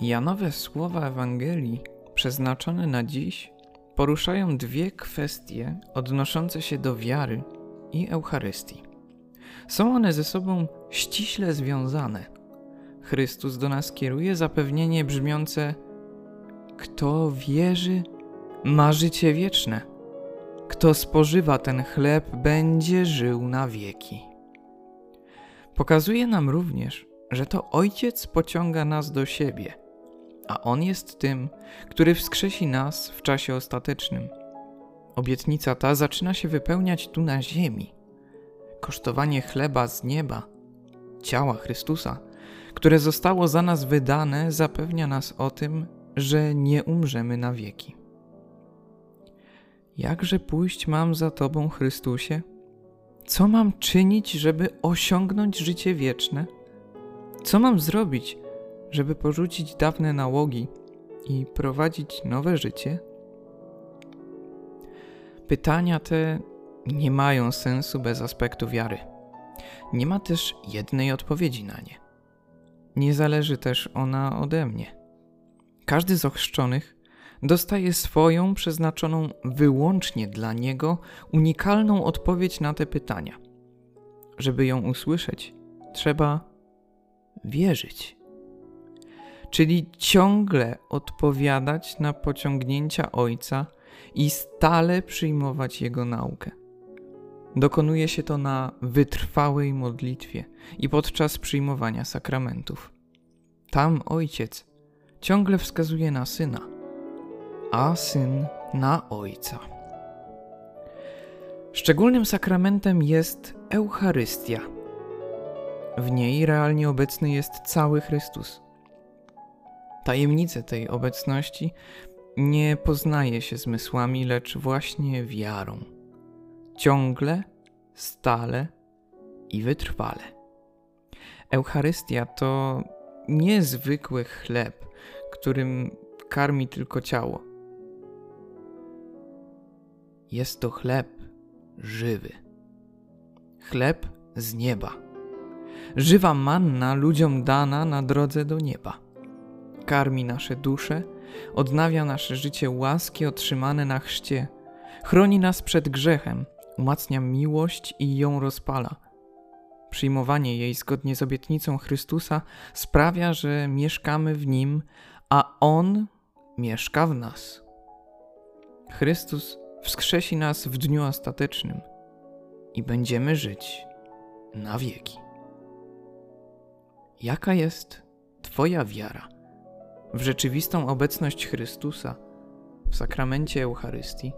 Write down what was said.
Janowe słowa Ewangelii, przeznaczone na dziś, poruszają dwie kwestie odnoszące się do wiary i Eucharystii. Są one ze sobą ściśle związane. Chrystus do nas kieruje zapewnienie brzmiące: Kto wierzy, ma życie wieczne. Kto spożywa ten chleb, będzie żył na wieki. Pokazuje nam również, że to Ojciec pociąga nas do siebie, a On jest tym, który wskrzesi nas w czasie ostatecznym. Obietnica ta zaczyna się wypełniać tu na ziemi. Kosztowanie chleba z nieba, ciała Chrystusa, które zostało za nas wydane, zapewnia nas o tym, że nie umrzemy na wieki. Jakże pójść mam za Tobą, Chrystusie? Co mam czynić, żeby osiągnąć życie wieczne? Co mam zrobić, żeby porzucić dawne nałogi i prowadzić nowe życie? Pytania te nie mają sensu bez aspektu wiary. Nie ma też jednej odpowiedzi na nie. Nie zależy też ona ode mnie. Każdy z ochrzczonych dostaje swoją, przeznaczoną wyłącznie dla niego, unikalną odpowiedź na te pytania. Żeby ją usłyszeć, trzeba wierzyć. Czyli ciągle odpowiadać na pociągnięcia Ojca i stale przyjmować Jego naukę. Dokonuje się to na wytrwałej modlitwie i podczas przyjmowania sakramentów. Tam Ojciec ciągle wskazuje na Syna, a Syn na Ojca. Szczególnym sakramentem jest Eucharystia. W niej realnie obecny jest cały Chrystus. Tajemnicę tej obecności nie poznaje się zmysłami, lecz właśnie wiarą. Ciągle, stale i wytrwale. Eucharystia to niezwykły chleb, którym karmi tylko ciało. Jest to chleb żywy. Chleb z nieba. Żywa manna ludziom dana na drodze do nieba. Karmi nasze dusze, odnawia nasze życie łaski otrzymane na chrzcie, chroni nas przed grzechem, umacnia miłość i ją rozpala. Przyjmowanie jej zgodnie z obietnicą Chrystusa sprawia, że mieszkamy w Nim, a On mieszka w nas. Chrystus wskrzesi nas w dniu ostatecznym i będziemy żyć na wieki. Jaka jest Twoja wiara w rzeczywistą obecność Chrystusa w sakramencie Eucharystii?